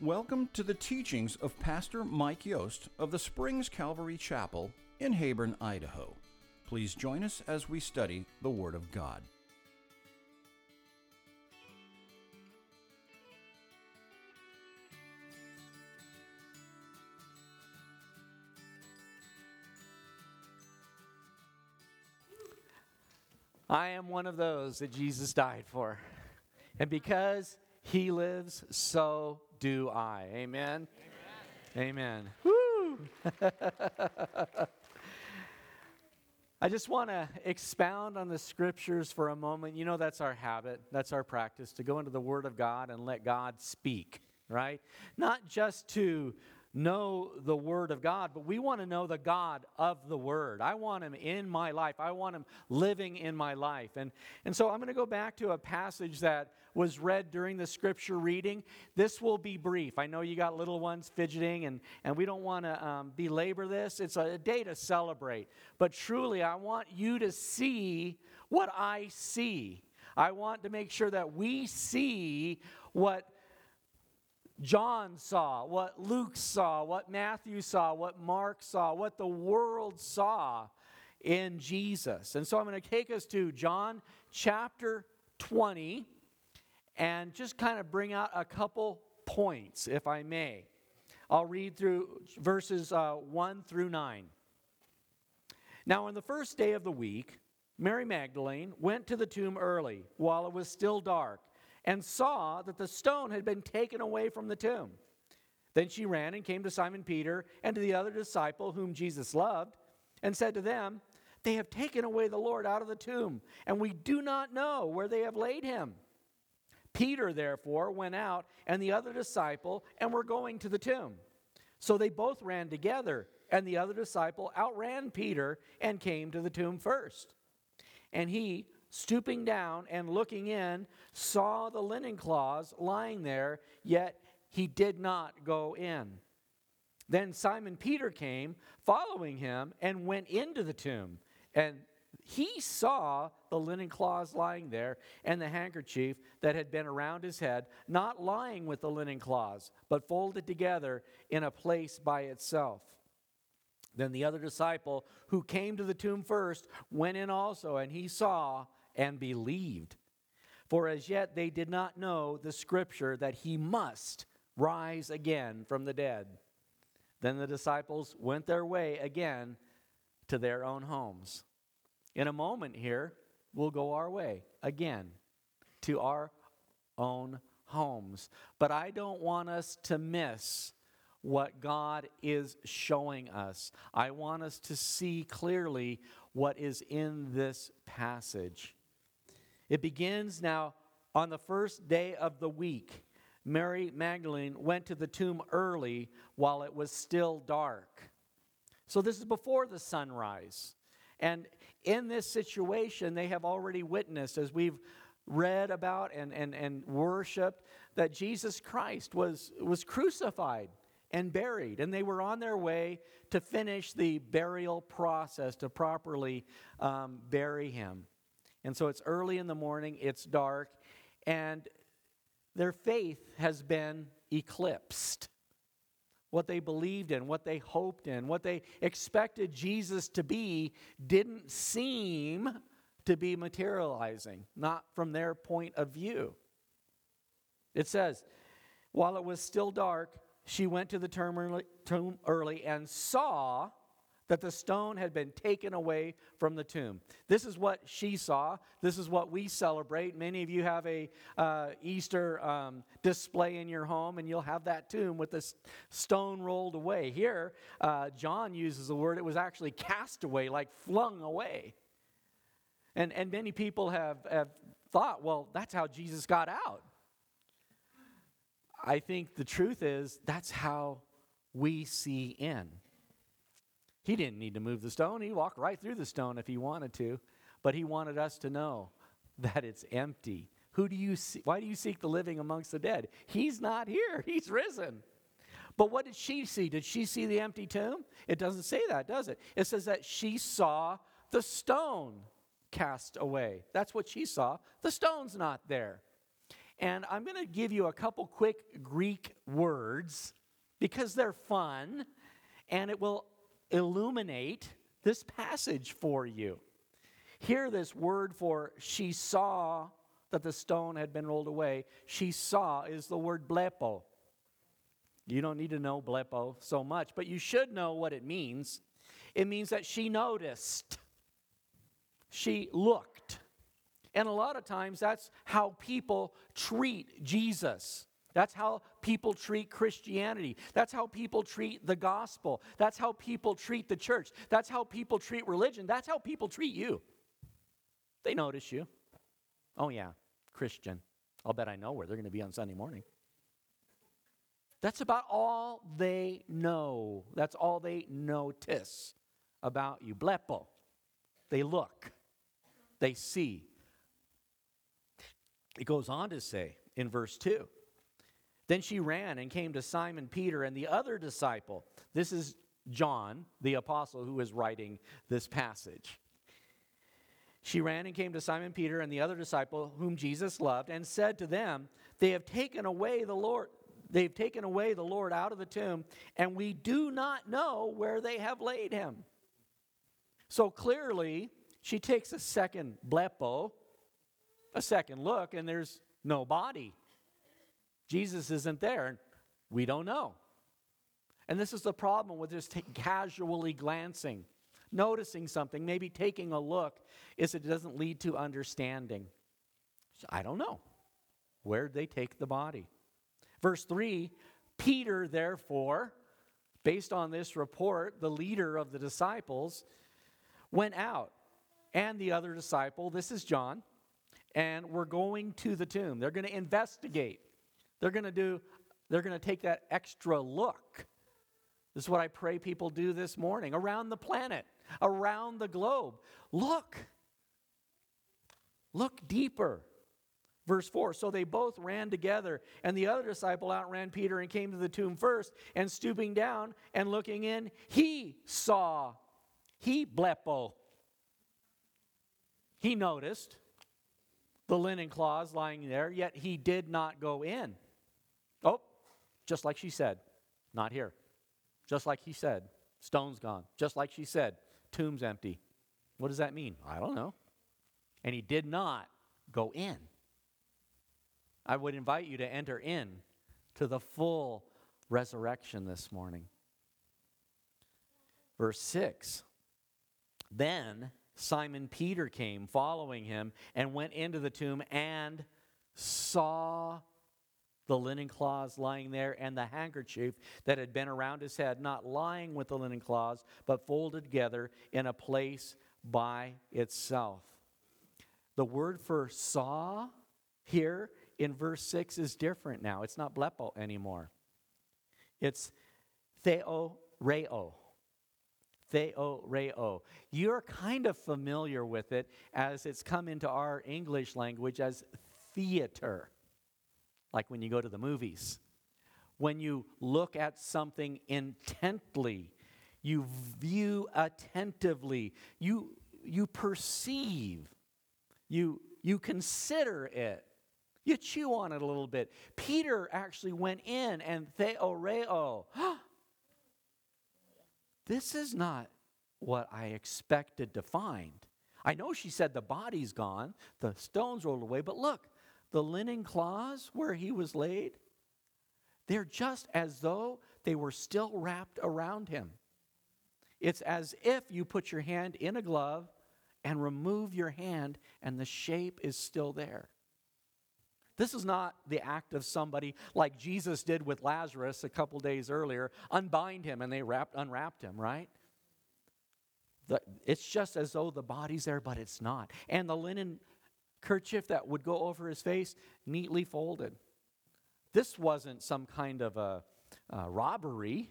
Welcome to the teachings of Pastor Mike Yost of the Springs Calvary Chapel in Heyburn, Idaho. Please join us as we study the Word of God. I am one of those that Jesus died for. And because he lives, so do I. Amen. Amen. Amen. Woo! I just want to expound on the scriptures for a moment. You know, that's our habit, that's our practice to go into the Word of God and let God speak, right? Not just to know the Word of God, but we want to know the God of the Word. I want Him in my life. I want Him living in my life. And, and so I'm going to go back to a passage that was read during the scripture reading. This will be brief. I know you got little ones fidgeting, and, and we don't want to um, belabor this. It's a day to celebrate. But truly, I want you to see what I see. I want to make sure that we see what John saw, what Luke saw, what Matthew saw, what Mark saw, what the world saw in Jesus. And so I'm going to take us to John chapter 20 and just kind of bring out a couple points, if I may. I'll read through verses uh, 1 through 9. Now, on the first day of the week, Mary Magdalene went to the tomb early while it was still dark and saw that the stone had been taken away from the tomb. Then she ran and came to Simon Peter and to the other disciple whom Jesus loved, and said to them, They have taken away the Lord out of the tomb, and we do not know where they have laid him. Peter, therefore, went out, and the other disciple, and were going to the tomb. So they both ran together, and the other disciple outran Peter and came to the tomb first. And he, stooping down and looking in, saw the linen cloths lying there, yet he did not go in. Then Simon Peter came, following him, and went into the tomb. And he saw the linen cloths lying there and the handkerchief that had been around his head, not lying with the linen cloths, but folded together in a place by itself. Then the other disciple who came to the tomb first went in also, and he saw and believed. For as yet they did not know the scripture that he must rise again from the dead. Then the disciples went their way again to their own homes. In a moment here, we'll go our way again to our own homes. But I don't want us to miss what God is showing us. I want us to see clearly what is in this passage. It begins now on the first day of the week. Mary Magdalene went to the tomb early while it was still dark. So, this is before the sunrise. And in this situation, they have already witnessed, as we've read about and, and, and worshiped, that Jesus Christ was, was crucified and buried. And they were on their way to finish the burial process, to properly um, bury him. And so it's early in the morning, it's dark, and their faith has been eclipsed. What they believed in, what they hoped in, what they expected Jesus to be didn't seem to be materializing, not from their point of view. It says, while it was still dark, she went to the tomb early and saw that the stone had been taken away from the tomb. This is what she saw. This is what we celebrate. Many of you have a uh, Easter um, display in your home, and you'll have that tomb with the stone rolled away. Here, uh, John uses the word it was actually cast away, like flung away. And, and many people have, have thought, well, that's how Jesus got out. I think the truth is that's how we see in. He didn't need to move the stone. He walked right through the stone if he wanted to. But he wanted us to know that it's empty. Who do you see? Why do you seek the living amongst the dead? He's not here. He's risen. But what did she see? Did she see the empty tomb? It doesn't say that, does it? It says that she saw the stone cast away. That's what she saw. The stone's not there. And I'm going to give you a couple quick Greek words because they're fun and it will illuminate this passage for you. Hear this word for she saw that the stone had been rolled away, she saw is the word blepo. You don't need to know blepo so much, but you should know what it means. It means that she noticed, she looked. And a lot of times that's how people treat Jesus. That's how people treat Christianity. That's how people treat the gospel. That's how people treat the church. That's how people treat religion. That's how people treat you. They notice you. Oh, yeah, Christian. I'll bet I know where they're going to be on Sunday morning. That's about all they know. That's all they notice about you. Blepo. They look, they see. It goes on to say in verse 2 Then she ran and came to Simon Peter and the other disciple. This is John, the apostle, who is writing this passage. She ran and came to Simon Peter and the other disciple whom Jesus loved and said to them, They have taken away the Lord. They've taken away the Lord out of the tomb, and we do not know where they have laid him. So clearly, she takes a second blepo, a second look, and there's no body. Jesus isn't there. We don't know. And this is the problem with just casually glancing, noticing something, maybe taking a look, is it doesn't lead to understanding. So I don't know. Where'd they take the body? Verse 3 Peter, therefore, based on this report, the leader of the disciples, went out, and the other disciple, this is John, and we're going to the tomb. They're going to investigate. They're going to do they're going to take that extra look. This is what I pray people do this morning around the planet, around the globe. Look. Look deeper. Verse 4 So they both ran together, and the other disciple outran Peter and came to the tomb first, and stooping down and looking in, he saw, he blepo. He noticed the linen cloths lying there, yet he did not go in. Just like she said, not here. Just like he said, stone's gone. Just like she said, tomb's empty. What does that mean? I don't know. And he did not go in. I would invite you to enter in to the full resurrection this morning. Verse 6 Then Simon Peter came following him and went into the tomb and saw the linen cloths lying there and the handkerchief that had been around his head, not lying with the linen cloths, but folded together in a place by itself. The word for saw here in verse 6 is different now. It's not blepo anymore. It's theoreo. Theoreo. You're kind of familiar with it as it's come into our English language as theater, like when you go to the movies. When you look at something intently, you view attentively, you, you perceive, you, you consider it. You chew on it a little bit. Peter actually went in and theoreo. this is not what I expected to find. I know she said the body's gone, the stones rolled away, but look, the linen cloths where he was laid, they're just as though they were still wrapped around him. It's as if you put your hand in a glove and remove your hand, and the shape is still there. This is not the act of somebody like Jesus did with Lazarus a couple days earlier, unbind him and they wrapped, unwrapped him, right? The, it's just as though the body's there, but it's not. And the linen kerchief that would go over his face, neatly folded. This wasn't some kind of a, a robbery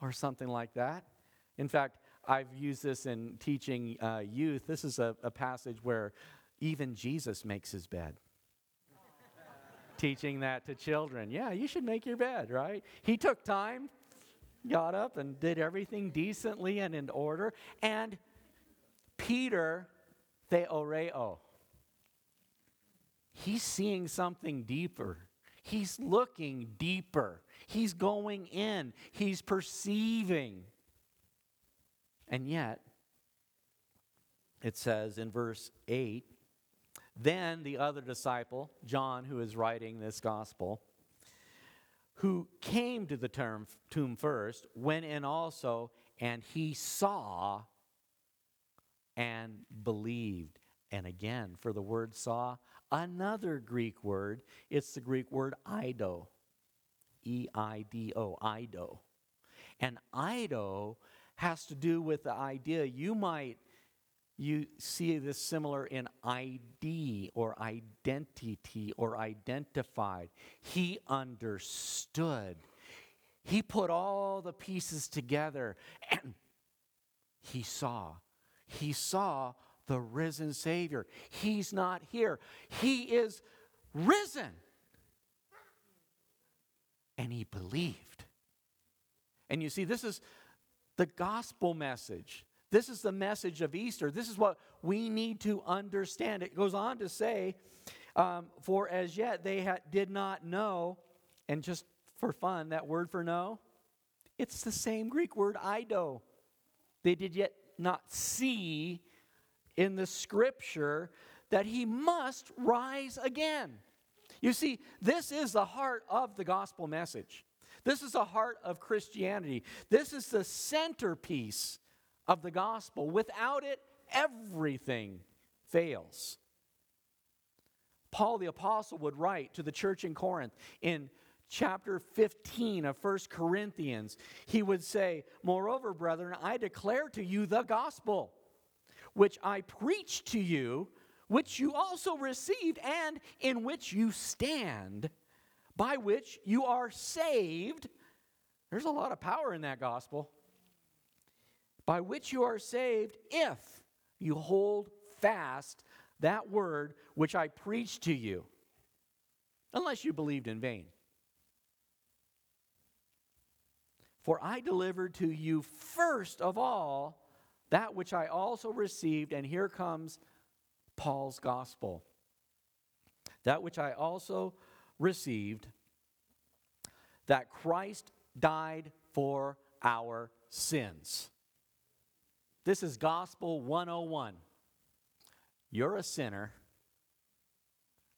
or something like that. In fact, I've used this in teaching uh, youth. This is a, a passage where even Jesus makes his bed teaching that to children. Yeah, you should make your bed, right? He took time, got up, and did everything decently and in order. And Peter, theoreo. He's seeing something deeper. He's looking deeper. He's going in. He's perceiving. And yet, it says in verse 8 then the other disciple, John, who is writing this gospel, who came to the term, tomb first, went in also, and he saw and believed. And again, for the word saw, another Greek word, it's the Greek word Ido, E I D O, Ido. And Ido has to do with the idea you might you see this similar in ID or identity or identified. He understood. He put all the pieces together and he saw. He saw the risen Savior. He's not here, He is risen. And he believed. And you see, this is the gospel message. This is the message of Easter. This is what we need to understand. It goes on to say, um, For as yet they ha- did not know, and just for fun, that word for know, it's the same Greek word, ido. They did yet not see in the scripture that he must rise again. You see, this is the heart of the gospel message. This is the heart of Christianity. This is the centerpiece of the gospel. Without it, everything fails. Paul the Apostle would write to the church in Corinth in chapter 15 of 1 Corinthians. He would say, Moreover, brethren, I declare to you the gospel, which I preached to you, which you also received, and in which you stand, by which you are saved. There's a lot of power in that gospel by which you are saved if you hold fast that word which I preached to you, unless you believed in vain. For I delivered to you first of all that which I also received, and here comes Paul's gospel. That which I also received, that Christ died for our sins this is Gospel 101. You're a sinner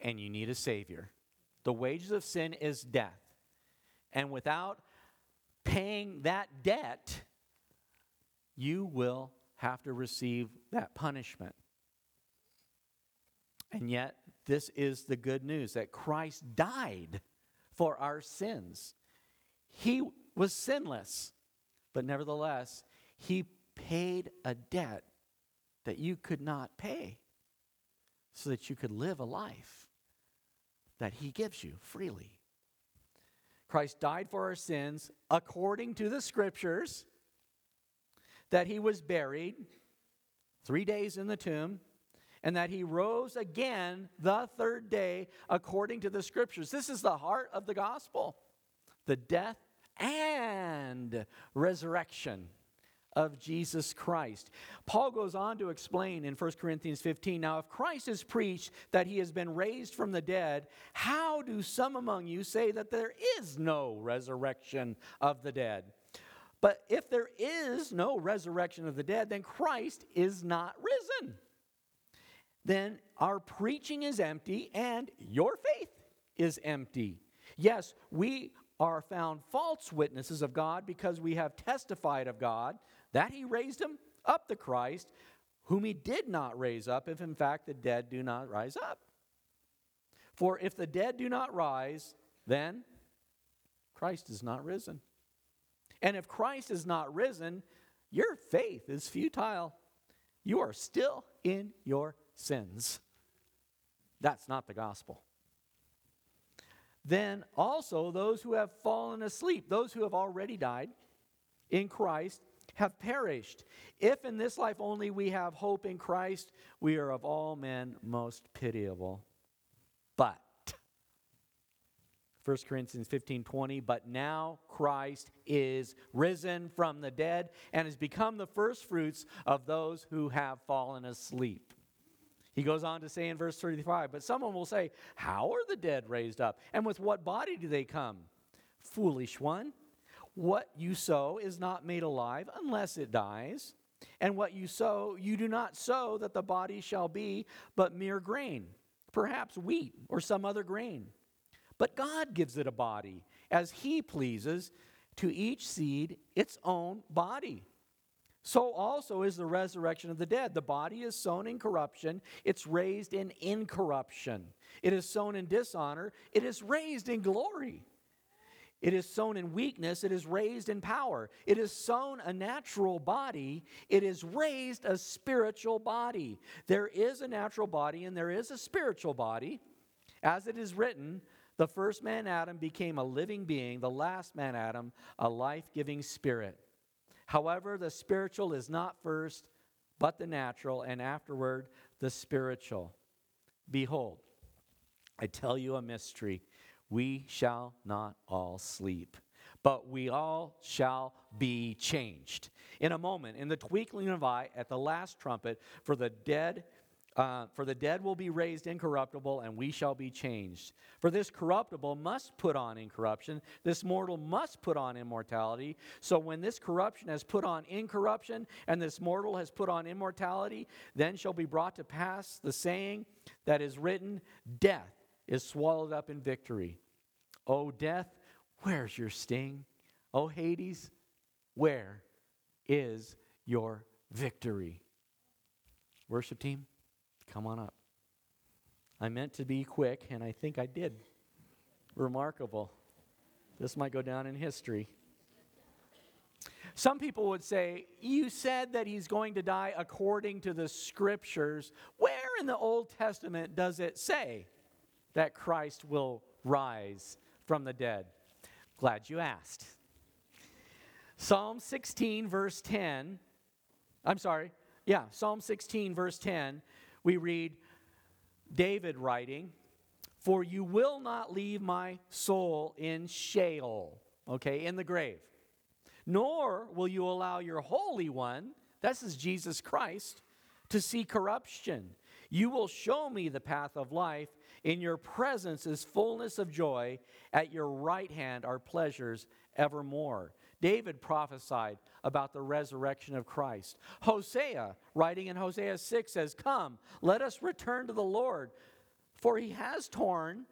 and you need a Savior. The wages of sin is death. And without paying that debt, you will have to receive that punishment. And yet, this is the good news that Christ died for our sins. He was sinless, but nevertheless, He paid a debt that you could not pay so that you could live a life that He gives you freely. Christ died for our sins according to the scriptures, that He was buried three days in the tomb, and that He rose again the third day according to the scriptures. This is the heart of the gospel the death and resurrection of Jesus Christ. Paul goes on to explain in 1 Corinthians 15 Now, if Christ is preached that he has been raised from the dead, how do some among you say that there is no resurrection of the dead? But if there is no resurrection of the dead, then Christ is not risen. Then our preaching is empty and your faith is empty. Yes, we are found false witnesses of God because we have testified of God that he raised him up the Christ, whom he did not raise up, if in fact the dead do not rise up. For if the dead do not rise, then Christ is not risen. And if Christ is not risen, your faith is futile. You are still in your sins. That's not the gospel. Then also those who have fallen asleep, those who have already died in Christ, have perished. If in this life only we have hope in Christ, we are of all men most pitiable. But 1 Corinthians 15 20, but now Christ is risen from the dead and has become the first fruits of those who have fallen asleep. He goes on to say in verse 35, but someone will say, How are the dead raised up? And with what body do they come? Foolish one. What you sow is not made alive unless it dies. And what you sow, you do not sow that the body shall be but mere grain, perhaps wheat or some other grain. But God gives it a body as He pleases, to each seed its own body. So also is the resurrection of the dead. The body is sown in corruption, it's raised in incorruption. It is sown in dishonor, it is raised in glory. It is sown in weakness, it is raised in power. It is sown a natural body, it is raised a spiritual body. There is a natural body and there is a spiritual body. As it is written, the first man, Adam, became a living being, the last man, Adam, a life giving spirit. However, the spiritual is not first, but the natural, and afterward, the spiritual. Behold, I tell you a mystery. We shall not all sleep, but we all shall be changed. In a moment, in the twinkling of an eye, at the last trumpet, for the dead uh, for the dead will be raised incorruptible, and we shall be changed. For this corruptible must put on incorruption, this mortal must put on immortality. So when this corruption has put on incorruption, and this mortal has put on immortality, then shall be brought to pass the saying that is written Death is swallowed up in victory. O death, where's your sting? O Hades, where is your victory? Worship team. Come on up. I meant to be quick, and I think I did. Remarkable. This might go down in history. Some people would say, You said that he's going to die according to the scriptures. Where in the Old Testament does it say that Christ will rise from the dead? Glad you asked. Psalm 16, verse 10. I'm sorry. Yeah, Psalm 16, verse 10 we read David writing, For you will not leave my soul in Sheol, okay, in the grave, nor will you allow your Holy One, this is Jesus Christ, to see corruption. You will show me the path of life. In your presence is fullness of joy. At your right hand are pleasures evermore. David prophesied about the resurrection of Christ. Hosea, writing in Hosea 6, says, Come, let us return to the Lord, for he has torn,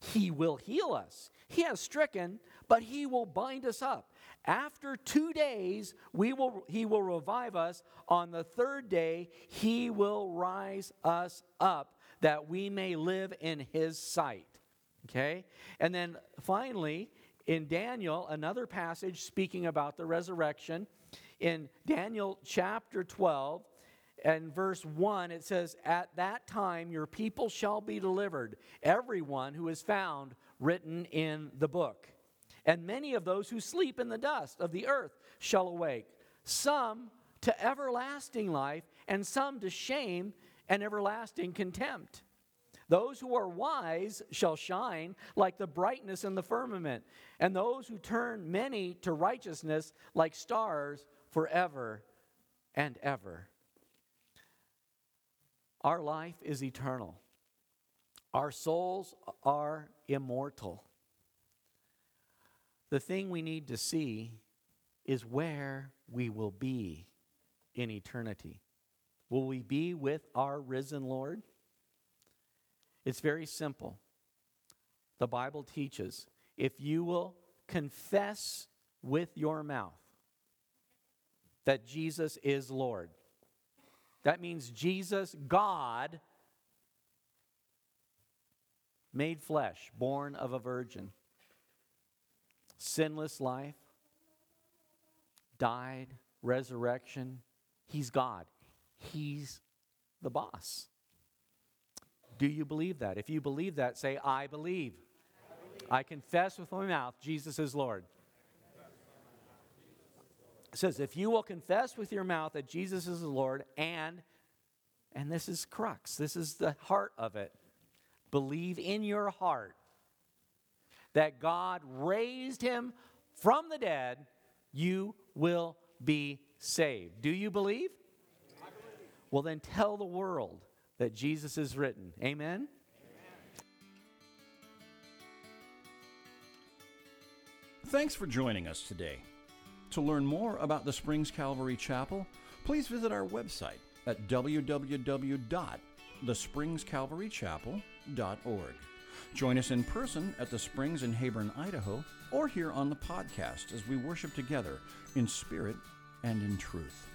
he will heal us. He has stricken, but he will bind us up. After two days, we will, he will revive us. On the third day, he will rise us up that we may live in his sight. Okay? And then finally, in Daniel, another passage speaking about the resurrection, in Daniel chapter 12 and verse 1, it says, At that time your people shall be delivered, everyone who is found written in the book. And many of those who sleep in the dust of the earth shall awake, some to everlasting life, and some to shame and everlasting contempt. Those who are wise shall shine like the brightness in the firmament, and those who turn many to righteousness like stars forever and ever. Our life is eternal, our souls are immortal. The thing we need to see is where we will be in eternity. Will we be with our risen Lord? It's very simple. The Bible teaches if you will confess with your mouth that Jesus is Lord, that means Jesus, God, made flesh, born of a virgin, sinless life, died, resurrection. He's God, He's the boss. Do you believe that? If you believe that, say, I believe. I, confess with my mouth Jesus is Lord. It says, if you will confess with your mouth that Jesus is the Lord, and, and this is crux, this is the heart of it, believe in your heart that God raised him from the dead, you will be saved. Do you believe? believe? Well, then tell the world that Jesus is written. Amen? Thanks for joining us today. To learn more about the Springs Calvary Chapel, please visit our website at www.thespringscalvarychapel.org. Join us in person at the Springs in Heyburn, Idaho, or here on the podcast as we worship together in spirit and in truth.